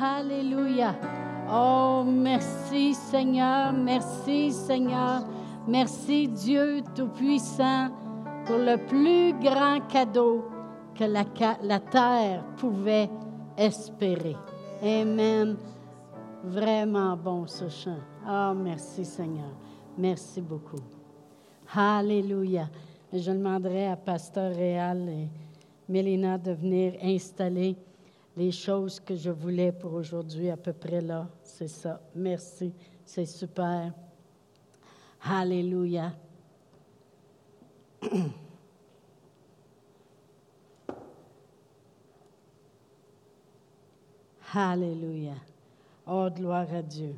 Alléluia. Oh, merci Seigneur, merci Seigneur, merci Dieu Tout-Puissant pour le plus grand cadeau que la, la terre pouvait espérer. Amen. Vraiment bon ce chant. Oh, merci Seigneur. Merci beaucoup. Alléluia. Je demanderai à Pasteur Réal et Mélina de venir installer les choses que je voulais pour aujourd'hui, à peu près là. C'est ça. Merci. C'est super. Alléluia. Alléluia. Oh, gloire à Dieu.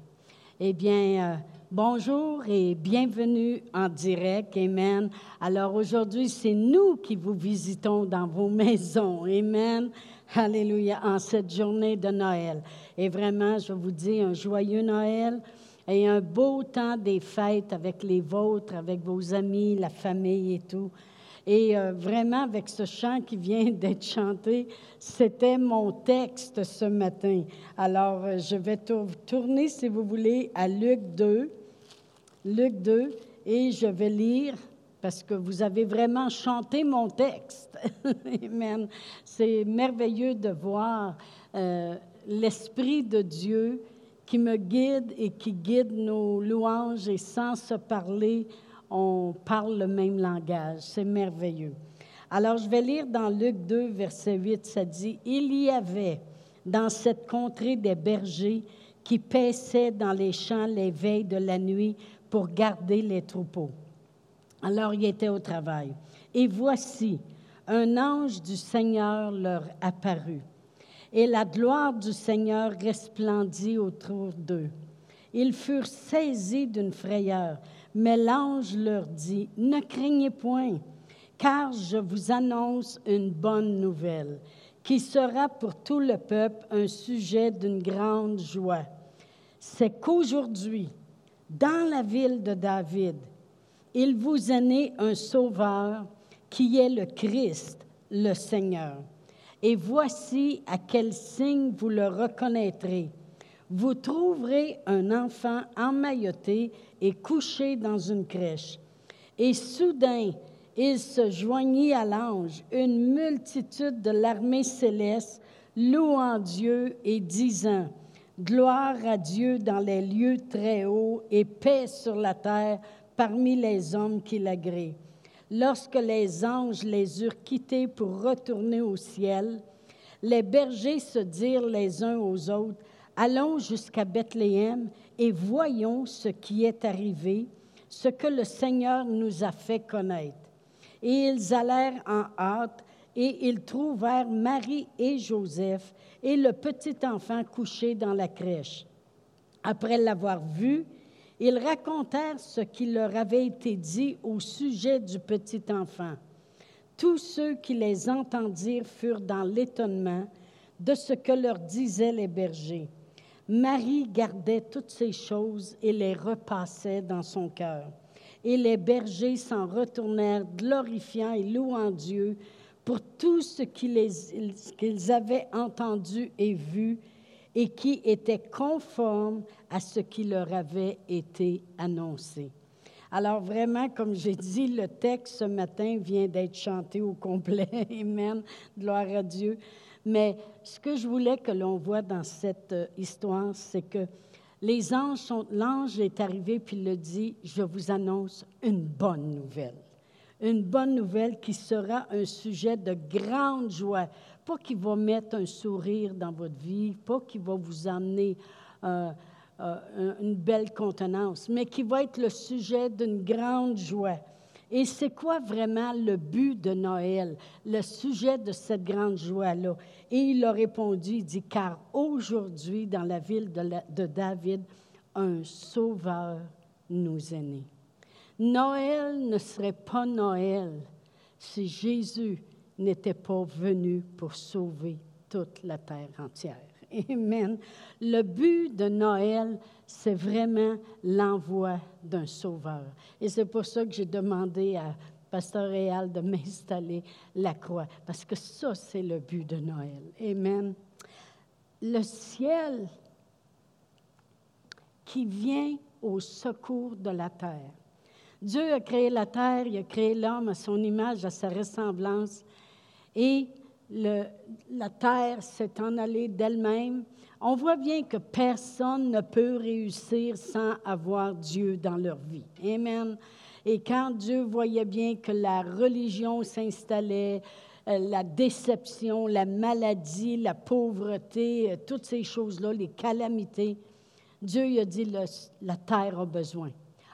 Eh bien, euh, bonjour et bienvenue en direct. Amen. Alors aujourd'hui, c'est nous qui vous visitons dans vos maisons. Amen. Alléluia, en cette journée de Noël. Et vraiment, je vous dis un joyeux Noël et un beau temps des fêtes avec les vôtres, avec vos amis, la famille et tout. Et euh, vraiment, avec ce chant qui vient d'être chanté, c'était mon texte ce matin. Alors, euh, je vais tourner, si vous voulez, à Luc 2. Luc 2, et je vais lire parce que vous avez vraiment chanté mon texte. C'est merveilleux de voir euh, l'Esprit de Dieu qui me guide et qui guide nos louanges et sans se parler, on parle le même langage. C'est merveilleux. Alors je vais lire dans Luc 2, verset 8, ça dit, Il y avait dans cette contrée des bergers qui paissaient dans les champs les veilles de la nuit pour garder les troupeaux. Alors il était au travail. Et voici, un ange du Seigneur leur apparut. Et la gloire du Seigneur resplendit autour d'eux. Ils furent saisis d'une frayeur, mais l'ange leur dit, Ne craignez point, car je vous annonce une bonne nouvelle, qui sera pour tout le peuple un sujet d'une grande joie. C'est qu'aujourd'hui, dans la ville de David, il vous est né un sauveur qui est le Christ, le Seigneur. Et voici à quel signe vous le reconnaîtrez. Vous trouverez un enfant emmailloté et couché dans une crèche. Et soudain, il se joignit à l'ange, une multitude de l'armée céleste, louant Dieu et disant, Gloire à Dieu dans les lieux très hauts et paix sur la terre parmi les hommes qui l'agréent. Lorsque les anges les eurent quittés pour retourner au ciel, les bergers se dirent les uns aux autres, Allons jusqu'à Bethléem et voyons ce qui est arrivé, ce que le Seigneur nous a fait connaître. Et ils allèrent en hâte et ils trouvèrent Marie et Joseph et le petit enfant couché dans la crèche. Après l'avoir vu, ils racontèrent ce qui leur avait été dit au sujet du petit enfant. Tous ceux qui les entendirent furent dans l'étonnement de ce que leur disaient les bergers. Marie gardait toutes ces choses et les repassait dans son cœur. Et les bergers s'en retournèrent, glorifiant et louant Dieu pour tout ce qu'ils avaient entendu et vu et qui était conforme à ce qui leur avait été annoncé. Alors vraiment, comme j'ai dit, le texte ce matin vient d'être chanté au complet. Amen. Gloire à Dieu. Mais ce que je voulais que l'on voit dans cette euh, histoire, c'est que les anges sont, l'ange est arrivé puis le dit, je vous annonce une bonne nouvelle. Une bonne nouvelle qui sera un sujet de grande joie pas qui va mettre un sourire dans votre vie, pas qui va vous amener euh, euh, une belle contenance, mais qui va être le sujet d'une grande joie. Et c'est quoi vraiment le but de Noël, le sujet de cette grande joie-là? Et il a répondu, il dit, car aujourd'hui, dans la ville de, de David, un sauveur nous est né. Noël ne serait pas Noël si Jésus n'était pas venu pour sauver toute la terre entière. Amen. Le but de Noël, c'est vraiment l'envoi d'un sauveur. Et c'est pour ça que j'ai demandé à Pasteur Réal de m'installer la croix, parce que ça, c'est le but de Noël. Amen. le ciel qui vient au secours de la terre. Dieu a créé la terre, il a créé l'homme à son image, à sa ressemblance, et la terre s'est en allée d'elle-même. On voit bien que personne ne peut réussir sans avoir Dieu dans leur vie. Amen. Et quand Dieu voyait bien que la religion s'installait, euh, la déception, la maladie, la pauvreté, euh, toutes ces choses-là, les calamités, Dieu a dit, la terre a besoin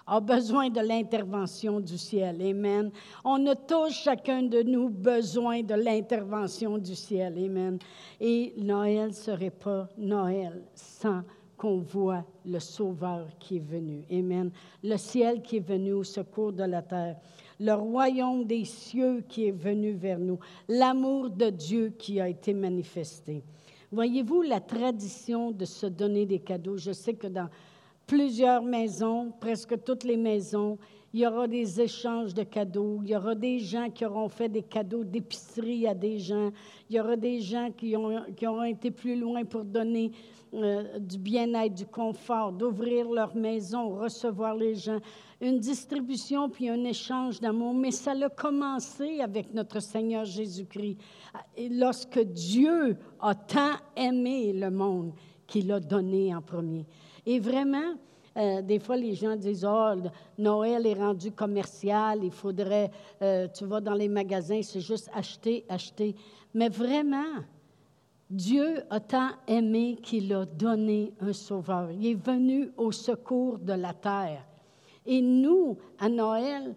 a besoin de l'intervention du ciel. Amen. On a tous, chacun de nous, besoin de l'intervention du ciel. Amen. Et Noël ne serait pas Noël sans qu'on voit le Sauveur qui est venu. Amen. Le ciel qui est venu au secours de la terre. Le royaume des cieux qui est venu vers nous. L'amour de Dieu qui a été manifesté. Voyez-vous la tradition de se donner des cadeaux? Je sais que dans plusieurs maisons, presque toutes les maisons. Il y aura des échanges de cadeaux. Il y aura des gens qui auront fait des cadeaux d'épicerie à des gens. Il y aura des gens qui, ont, qui auront été plus loin pour donner euh, du bien-être, du confort, d'ouvrir leur maison, recevoir les gens. Une distribution puis un échange d'amour. Mais ça a commencé avec notre Seigneur Jésus-Christ. Lorsque Dieu a tant aimé le monde qu'il l'a donné en premier. Et vraiment, euh, des fois, les gens disent Oh, Noël est rendu commercial, il faudrait, euh, tu vas dans les magasins, c'est juste acheter, acheter. Mais vraiment, Dieu a tant aimé qu'il a donné un sauveur. Il est venu au secours de la terre. Et nous, à Noël,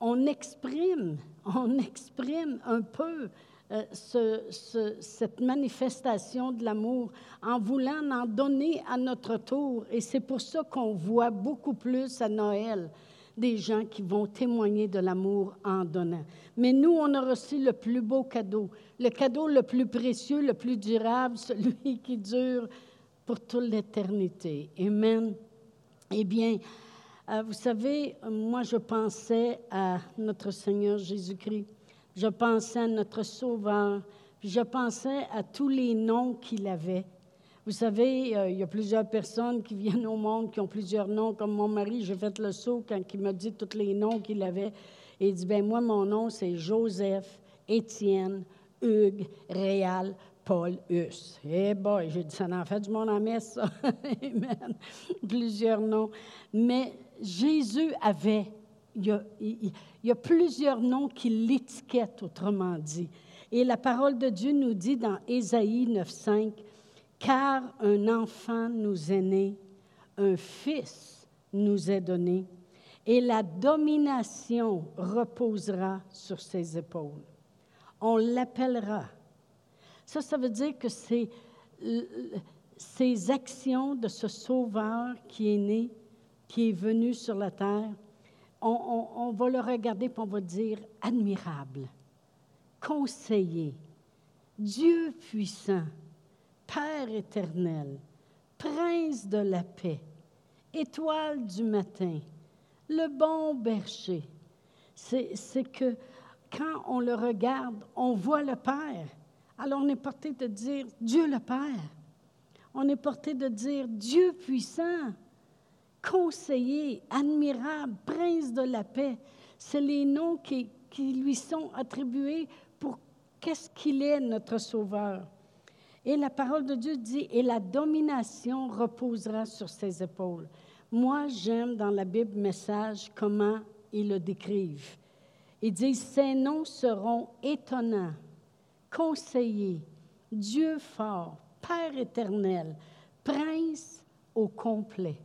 on exprime, on exprime un peu euh, ce, cette manifestation de l'amour en voulant en donner à notre tour. Et c'est pour ça qu'on voit beaucoup plus à Noël des gens qui vont témoigner de l'amour en donnant. Mais nous, on a reçu le plus beau cadeau, le cadeau le plus précieux, le plus durable, celui qui dure pour toute l'éternité. Amen. Eh bien, euh, vous savez, moi, je pensais à notre Seigneur Jésus-Christ je pensais à notre Sauveur, je pensais à tous les noms qu'il avait. Vous savez, euh, il y a plusieurs personnes qui viennent au monde qui ont plusieurs noms, comme mon mari, j'ai fait le saut quand il m'a dit tous les noms qu'il avait. Et il dit, ben moi, mon nom, c'est Joseph, Étienne, Hugues, Réal, Paul, Hus. Eh boy, j'ai dit, ça en fait du monde en messe, ça. Amen. Plusieurs noms. Mais Jésus avait il y, a, plusieurs noms qui l'étiquettent, autrement dit. Et la parole de Dieu nous dit dans Ésaïe 9.5, Car un enfant nous est né, un fils nous est donné, et la domination reposera sur ses épaules. On l'appellera. Ça, ça veut dire que c'est ces actions de ce Sauveur qui est né, qui est venu sur la terre, on, va le regarder et on va dire admirable, conseiller, Dieu puissant, Père éternel, Prince de la paix, étoile du matin, le bon berger. C'est que quand on le regarde, on voit le Père. Alors on est porté de dire Dieu le Père. On est porté de dire Dieu puissant conseiller, admirable, prince de la paix. C'est les noms qui, lui sont attribués pour qu'est-ce qu'il est, notre Sauveur. Et la parole de Dieu dit, et la domination reposera sur ses épaules. Moi, j'aime dans la Bible message comment ils le décrivent. Ils disent, ces noms seront étonnants, conseiller, Dieu fort, Père éternel, prince au complet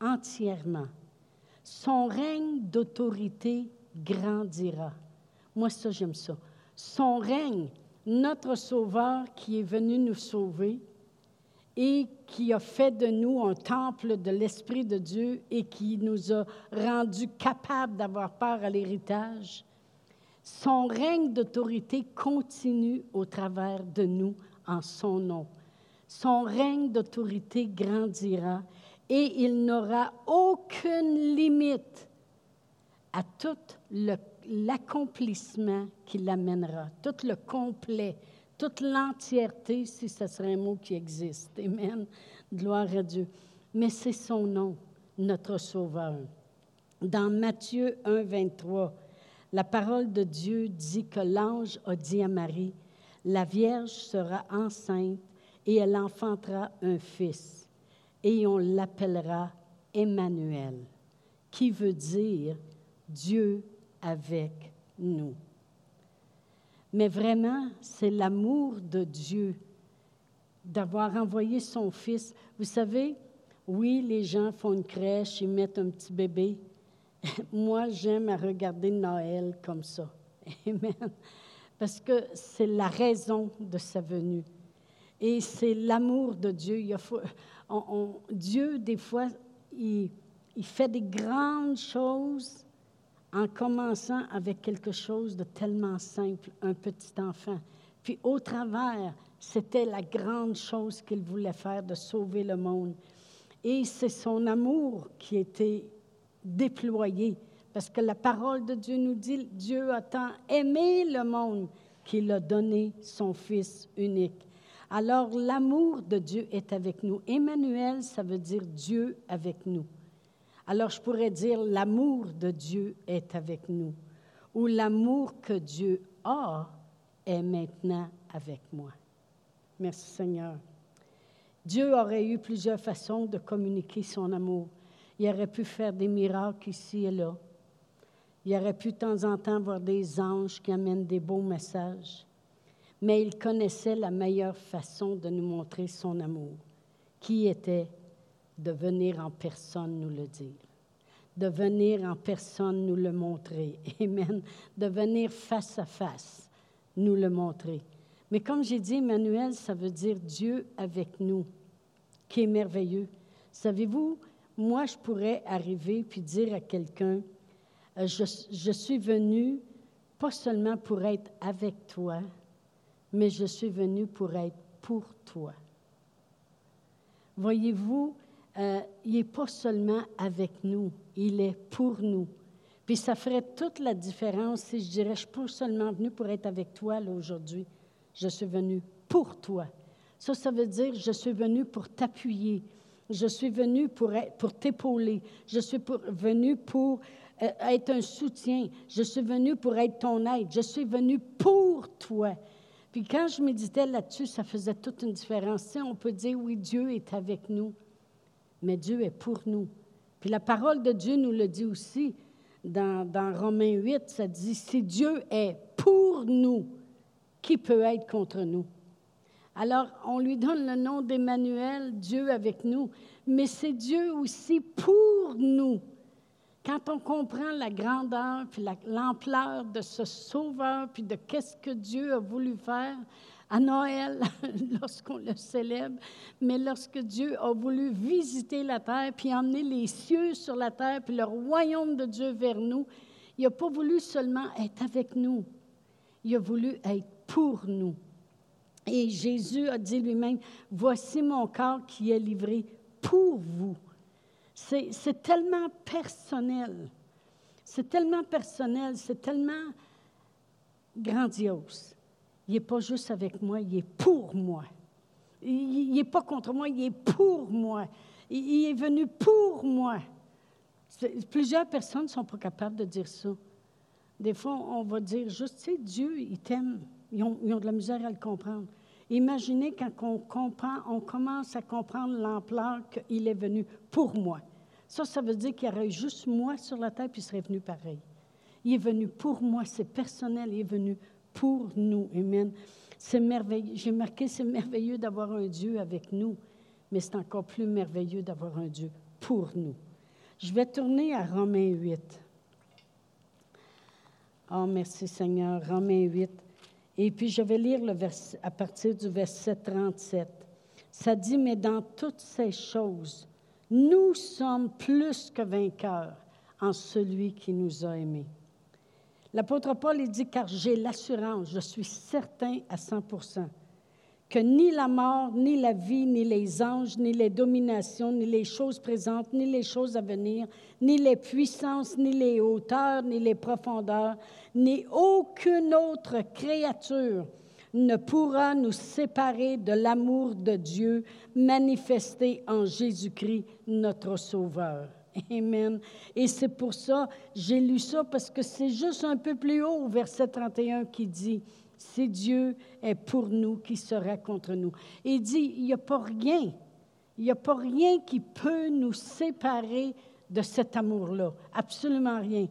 entièrement. Son règne d'autorité grandira. Moi, ça, j'aime ça. Son règne, notre Sauveur qui est venu nous sauver et qui a fait de nous un temple de l'Esprit de Dieu et qui nous a rendus capables d'avoir part à l'héritage, son règne d'autorité continue au travers de nous en son nom. Son règne d'autorité grandira et il n'aura aucune limite à tout l'accomplissement qui l'amènera, tout le complet toute l'entièreté, si ce serait un mot qui existe. Amen. Gloire à Dieu. Mais c'est son nom, notre Sauveur. Dans Matthieu 1, 23, la parole de Dieu dit que l'ange a dit à Marie, la Vierge sera enceinte et elle enfantera un fils, et on l'appellera Emmanuel, qui veut dire Dieu avec nous. Mais vraiment, c'est l'amour de Dieu d'avoir envoyé son Fils. Vous savez, oui, les gens font une crèche, ils mettent un petit bébé. Moi, j'aime à regarder Noël comme ça. Amen. Parce que c'est la raison de sa venue. Et c'est l'amour de Dieu. Il Dieu, des fois, il, il fait des grandes choses en commençant avec quelque chose de tellement simple, un petit enfant. Puis au travers, c'était la grande chose qu'il voulait faire, de sauver le monde. Et c'est son amour qui était déployé, parce que la parole de Dieu nous dit, Dieu a tant aimé le monde qu'il a donné son Fils unique. Alors l'amour de Dieu est avec nous. Emmanuel, ça veut dire Dieu avec nous. Alors je pourrais dire l'amour de Dieu est avec nous ou l'amour que Dieu a est maintenant avec moi. Merci Seigneur. Dieu aurait eu plusieurs façons de communiquer son amour. Il aurait pu faire des miracles ici et là. Il aurait pu de temps en temps voir des anges qui amènent des beaux messages. Mais il connaissait la meilleure façon de nous montrer son amour, qui était de venir en personne nous le dire, de venir en personne nous le montrer. Amen. De venir face à face nous le montrer. Mais comme j'ai dit, Emmanuel, ça veut dire Dieu avec nous, qui est merveilleux. Savez-vous, moi, je pourrais arriver puis dire à quelqu'un, euh, je, je suis venu pas seulement pour être avec toi, mais je suis venu pour être pour toi. Voyez-vous, euh, il n'est pas seulement avec nous, il est pour nous. Puis ça ferait toute la différence si je dirais, je ne suis pas seulement venu pour être avec toi aujourd'hui, je suis venu pour toi. Ça, ça veut dire, je suis venu pour t'appuyer, je suis venu pour, pour t'épauler, je suis venu pour euh, être un soutien, je suis venu pour être ton aide, je suis venu pour toi. Puis quand je méditais là-dessus, ça faisait toute une différence. on peut dire, oui, Dieu est avec nous mais Dieu est pour nous. Puis la parole de Dieu nous le dit aussi dans, dans Romains 8, ça dit, si Dieu est pour nous, qui peut être contre nous? Alors, on lui donne le nom d'Emmanuel, Dieu avec nous, mais c'est Dieu aussi pour nous. Quand on comprend la grandeur, puis l'ampleur de ce sauveur, puis de qu'est-ce que Dieu a voulu faire, à Noël, lorsqu'on le célèbre, mais lorsque Dieu a voulu visiter la terre, puis emmener les cieux sur la terre, puis le royaume de Dieu vers nous, il n'a pas voulu seulement être avec nous, il a voulu être pour nous. Et Jésus a dit lui-même, voici mon corps qui est livré pour vous. C'est tellement personnel, c'est tellement personnel, c'est tellement grandiose. Il n'est pas juste avec moi, il est pour moi. Il n'est pas contre moi, il est pour moi. Il est venu pour moi. Plusieurs personnes ne sont pas capables de dire ça. Des fois, on va dire juste, tu sais, Dieu, il t'aime. Ils ils ont, de la misère à le comprendre. Imaginez quand on, comprend, on commence à comprendre l'ampleur qu'il est venu pour moi. Ça, ça veut dire qu'il y aurait juste moi sur la terre, puis il serait venu pareil. Il est venu pour moi, c'est personnel, il est venu pour nous. Amen. C'est merveilleux. J'ai marqué, c'est merveilleux d'avoir un Dieu avec nous, mais c'est encore plus merveilleux d'avoir un Dieu pour nous. Je vais tourner à Romains 8. Oh, merci Seigneur. Romains 8. Et puis je vais lire le verset, à partir du verset 37. Ça dit, mais dans toutes ces choses, nous sommes plus que vainqueurs en celui qui nous a aimés. L'apôtre Paul dit, car j'ai l'assurance, je suis certain à 100 que ni la mort, ni la vie, ni les anges, ni les dominations, ni les choses présentes, ni les choses à venir, ni les puissances, ni les hauteurs, ni les profondeurs, ni aucune autre créature ne pourra nous séparer de l'amour de Dieu manifesté en Jésus-Christ, notre Sauveur. Amen. Et c'est pour ça, j'ai lu ça parce que c'est juste un peu plus haut au verset 31 qui dit, si Dieu est pour nous, qui sera contre nous? Il dit, il n'y a pas rien, il n'y a pas rien qui peut nous séparer de cet amour-là. Absolument rien.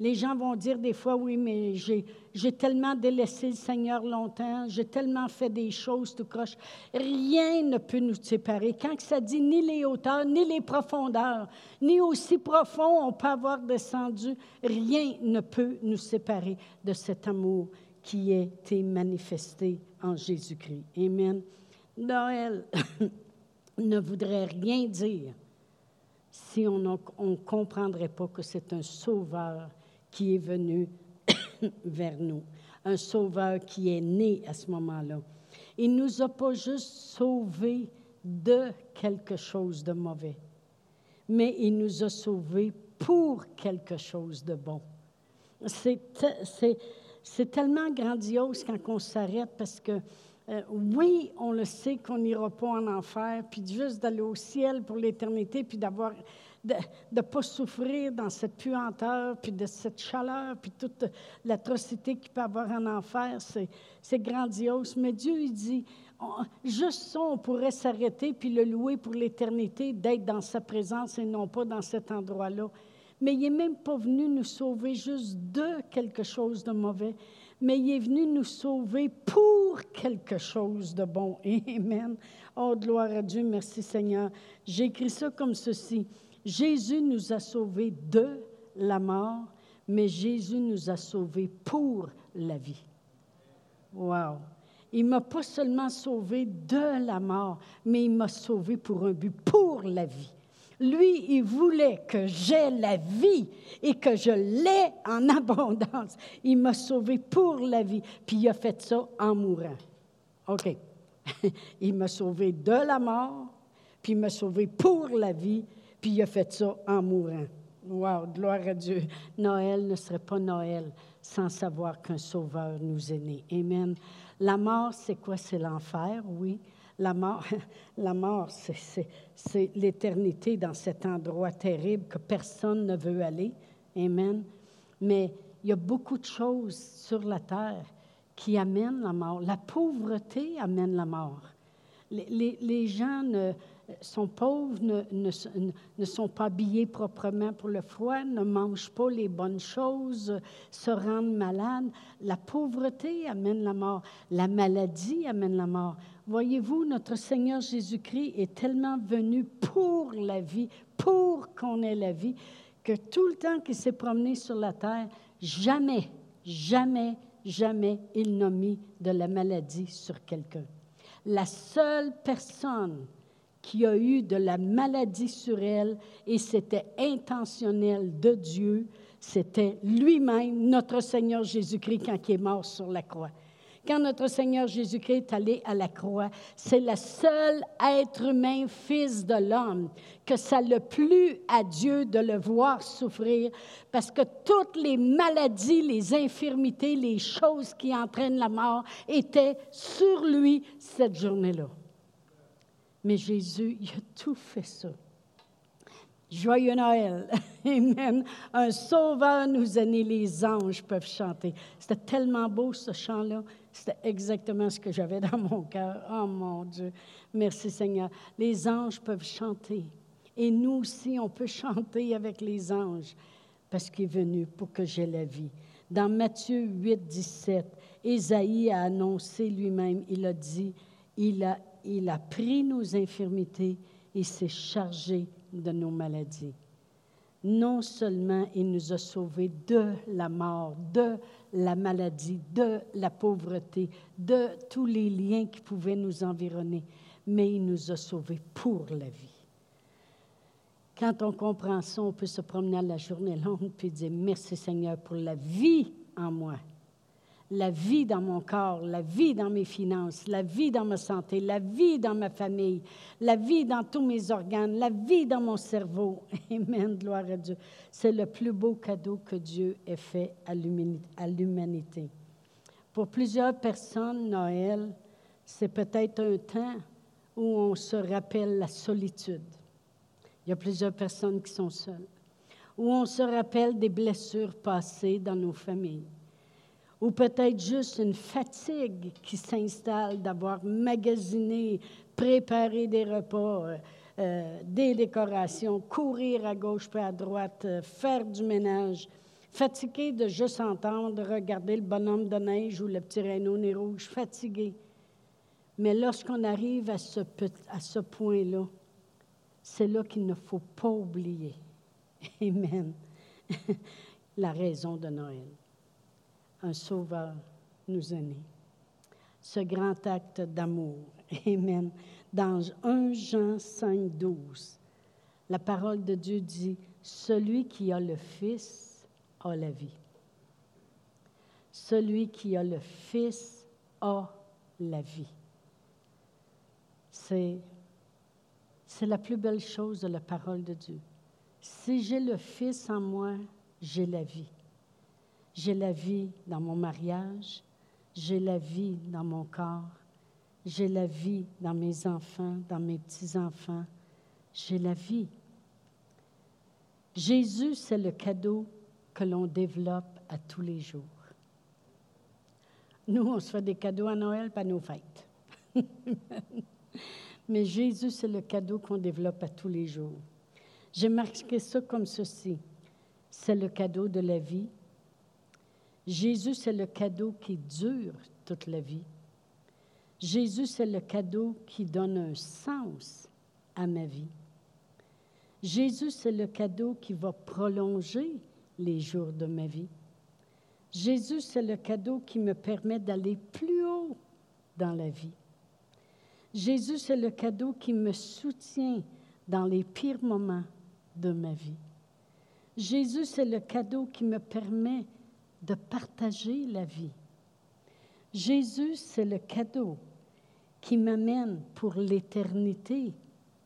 Les gens vont dire des fois, oui, mais j'ai tellement délaissé le Seigneur longtemps, j'ai tellement fait des choses tout croche. Rien ne peut nous séparer. Quand ça dit ni les hauteurs, ni les profondeurs, ni aussi profond on peut avoir descendu, rien ne peut nous séparer de cet amour qui a été manifesté en Jésus-Christ. Amen. Noël ne voudrait rien dire si on ne comprendrait pas que c'est un sauveur qui est venu vers nous, un sauveur qui est né à ce moment-là. Il ne nous a pas juste sauvés de quelque chose de mauvais, mais il nous a sauvés pour quelque chose de bon. C'est tellement grandiose quand on s'arrête parce que euh, oui, on le sait qu'on n'ira pas en enfer, puis juste d'aller au ciel pour l'éternité, puis d'avoir de ne pas souffrir dans cette puanteur, puis de cette chaleur, puis toute l'atrocité qu'il peut avoir en enfer, c'est grandiose. Mais Dieu, il dit, juste ça, on pourrait s'arrêter puis le louer pour l'éternité, d'être dans sa présence et non pas dans cet endroit-là. Mais il n'est même pas venu nous sauver juste de quelque chose de mauvais, mais il est venu nous sauver pour quelque chose de bon. Amen. Oh, gloire à Dieu, merci Seigneur. J'écris ça comme ceci. Jésus nous a sauvés de la mort, mais Jésus nous a sauvés pour la vie. Wow! Il m'a pas seulement sauvé de la mort, mais il m'a sauvé pour un but, pour la vie. Lui, il voulait que j'aie la vie et que je l'ai en abondance. Il m'a sauvé pour la vie, puis il a fait ça en mourant. OK. il m'a sauvé de la mort, puis il m'a sauvé pour la vie, puis il a fait ça en mourant. Wow, gloire à Dieu. Noël ne serait pas Noël sans savoir qu'un sauveur nous est né. Amen. La mort, c'est quoi? C'est l'enfer, oui. La mort, la mort c'est l'éternité dans cet endroit terrible que personne ne veut aller. Amen. Mais il y a beaucoup de choses sur la terre qui amènent la mort. La pauvreté amène la mort. Les, les, gens ne, sont pauvres, ne, sont pas habillés proprement pour le froid, ne mangent pas les bonnes choses, se rendent malades. La pauvreté amène la mort. La maladie amène la mort. Voyez-vous, notre Seigneur Jésus-Christ est tellement venu pour la vie, pour qu'on ait la vie, que tout le temps qu'il s'est promené sur la terre, jamais, jamais, jamais il n'a mis de la maladie sur quelqu'un. La seule personne qui a eu de la maladie sur elle et c'était intentionnel de Dieu. C'était lui-même, notre Seigneur Jésus-Christ, quand il est mort sur la croix. Quand notre Seigneur Jésus-Christ est allé à la croix, c'est le seul être humain, fils de l'homme, que ça le plu à Dieu de le voir souffrir, parce que toutes les maladies, les infirmités, les choses qui entraînent la mort étaient sur lui cette journée-là. Mais Jésus, il a tout fait ça. Joyeux Noël. Amen. Un sauveur nous a né, les anges peuvent chanter. C'était tellement beau ce chant-là. C'était exactement ce que j'avais dans mon cœur. Oh mon Dieu. Merci Seigneur. Les anges peuvent chanter. Et nous aussi, on peut chanter avec les anges parce qu'il est venu pour que j'aie la vie. Dans Matthieu 8, 17, Ésaïe a annoncé lui-même, il a dit, il a il a pris nos infirmités et s'est chargé de nos maladies. Non seulement il nous a sauvés de la mort, de la maladie, de la pauvreté, de tous les liens qui pouvaient nous environner, mais il nous a sauvés pour la vie. Quand on comprend ça, on peut se promener à la journée longue et dire merci Seigneur pour la vie en moi la vie dans mon corps, la vie dans mes finances, la vie dans ma santé, la vie dans ma famille, la vie dans tous mes organes, la vie dans mon cerveau. Amen, gloire à Dieu. C'est le plus beau cadeau que Dieu ait fait à l'humanité. Pour plusieurs personnes, Noël, c'est peut-être un temps où on se rappelle la solitude. Il y a plusieurs personnes qui sont seules. Où on se rappelle des blessures passées dans nos familles. Ou peut-être juste une fatigue qui s'installe d'avoir magasiné, préparé des repas, euh, euh, des décorations, courir à gauche puis à droite, euh, faire du ménage, fatigué de juste entendre, regarder le bonhomme de neige ou le petit rhino nez rouge, fatigué. Mais lorsqu'on arrive à ce, à ce point-là, c'est là, qu'il ne faut pas oublier. Amen. La raison de Noël. Un sauveur nous a né. Ce grand acte d'amour. Amen dans 1 Jean 5, 12, la parole de Dieu dit, Celui qui a le Fils a la vie. Celui qui a le Fils a la vie. C'est, c'est la plus belle chose de la parole de Dieu. Si j'ai le Fils en moi, j'ai la vie. J'ai la vie dans mon mariage, j'ai la vie dans mon corps, j'ai la vie dans mes enfants, dans mes petits-enfants. J'ai la vie. Jésus, c'est le cadeau que l'on développe à tous les jours. Nous, on se fait des cadeaux à Noël, pas nos fêtes. Mais Jésus, c'est le cadeau qu'on développe à tous les jours. J'ai marqué ça comme ceci. C'est le cadeau de la vie. Jésus, c'est le cadeau qui dure toute la vie. Jésus, c'est le cadeau qui donne un sens à ma vie. Jésus, c'est le cadeau qui va prolonger les jours de ma vie. Jésus, c'est le cadeau qui me permet d'aller plus haut dans la vie. Jésus, c'est le cadeau qui me soutient dans les pires moments de ma vie. Jésus, c'est le cadeau qui me permet de partager la vie. Jésus, c'est le cadeau qui m'amène pour l'éternité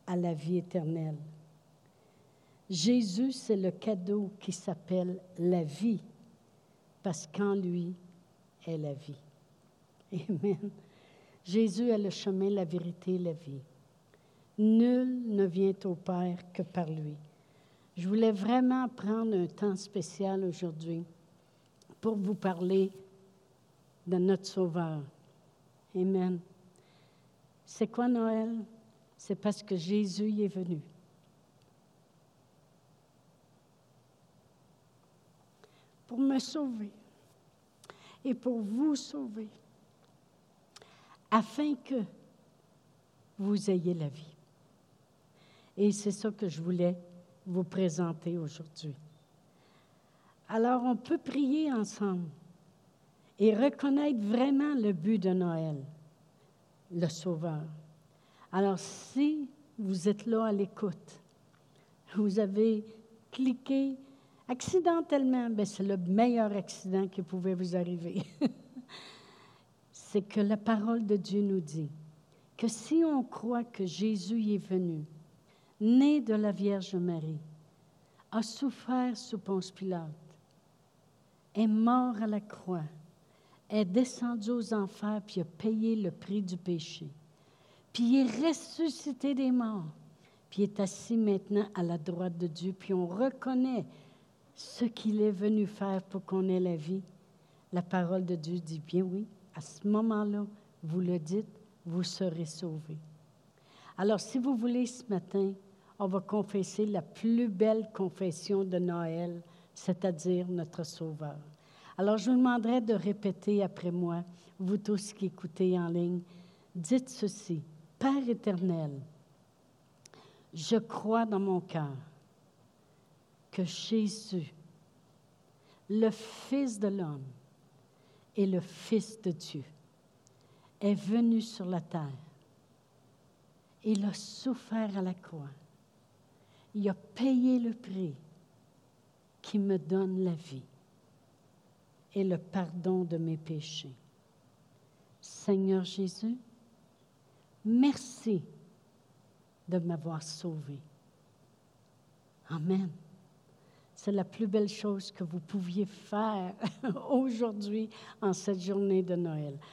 à la vie éternelle. Jésus, c'est le cadeau qui s'appelle la vie, parce qu'en lui est la vie. Amen. Jésus est le chemin, la vérité, la vie. Nul ne vient au Père que par lui. Je voulais vraiment prendre un temps spécial aujourd'hui pour vous parler de notre Sauveur. Amen. C'est quoi Noël? C'est parce que Jésus est venu. Pour me sauver et pour vous sauver, afin que vous ayez la vie. Et c'est ça que je voulais vous présenter aujourd'hui. Alors, on peut prier ensemble et reconnaître vraiment le but de Noël le Sauveur. Alors, si vous êtes là à l'écoute, vous avez cliqué accidentellement, ben c'est le meilleur accident qui pouvait vous arriver. c'est que la parole de Dieu nous dit que si on croit que Jésus est venu, né de la Vierge Marie, a souffert sous Ponce Pilate, est mort à la croix, est descendu aux enfers, puis a payé le prix du péché. Puis est ressuscité des morts, puis est assis maintenant à la droite de Dieu, puis on reconnaît ce qu'il est venu faire pour qu'on ait la vie. La parole de Dieu dit bien oui, à ce moment-là, vous le dites, vous serez sauvés. Alors, si vous voulez ce matin, on va confesser la plus belle confession de Noël, c'est-à-dire notre Sauveur. Alors, je vous demanderai de répéter après moi, vous tous qui écoutez en ligne, dites ceci. Père éternel, je crois dans mon cœur que Jésus, le Fils de l'homme et le Fils de Dieu, est venu sur la terre. Il a souffert à la croix. Il a payé le prix qui me donne la vie et le pardon de mes péchés. Seigneur Jésus, merci de m'avoir sauvé. Amen. c'est la plus belle chose que vous pouviez faire aujourd'hui en cette journée de Noël.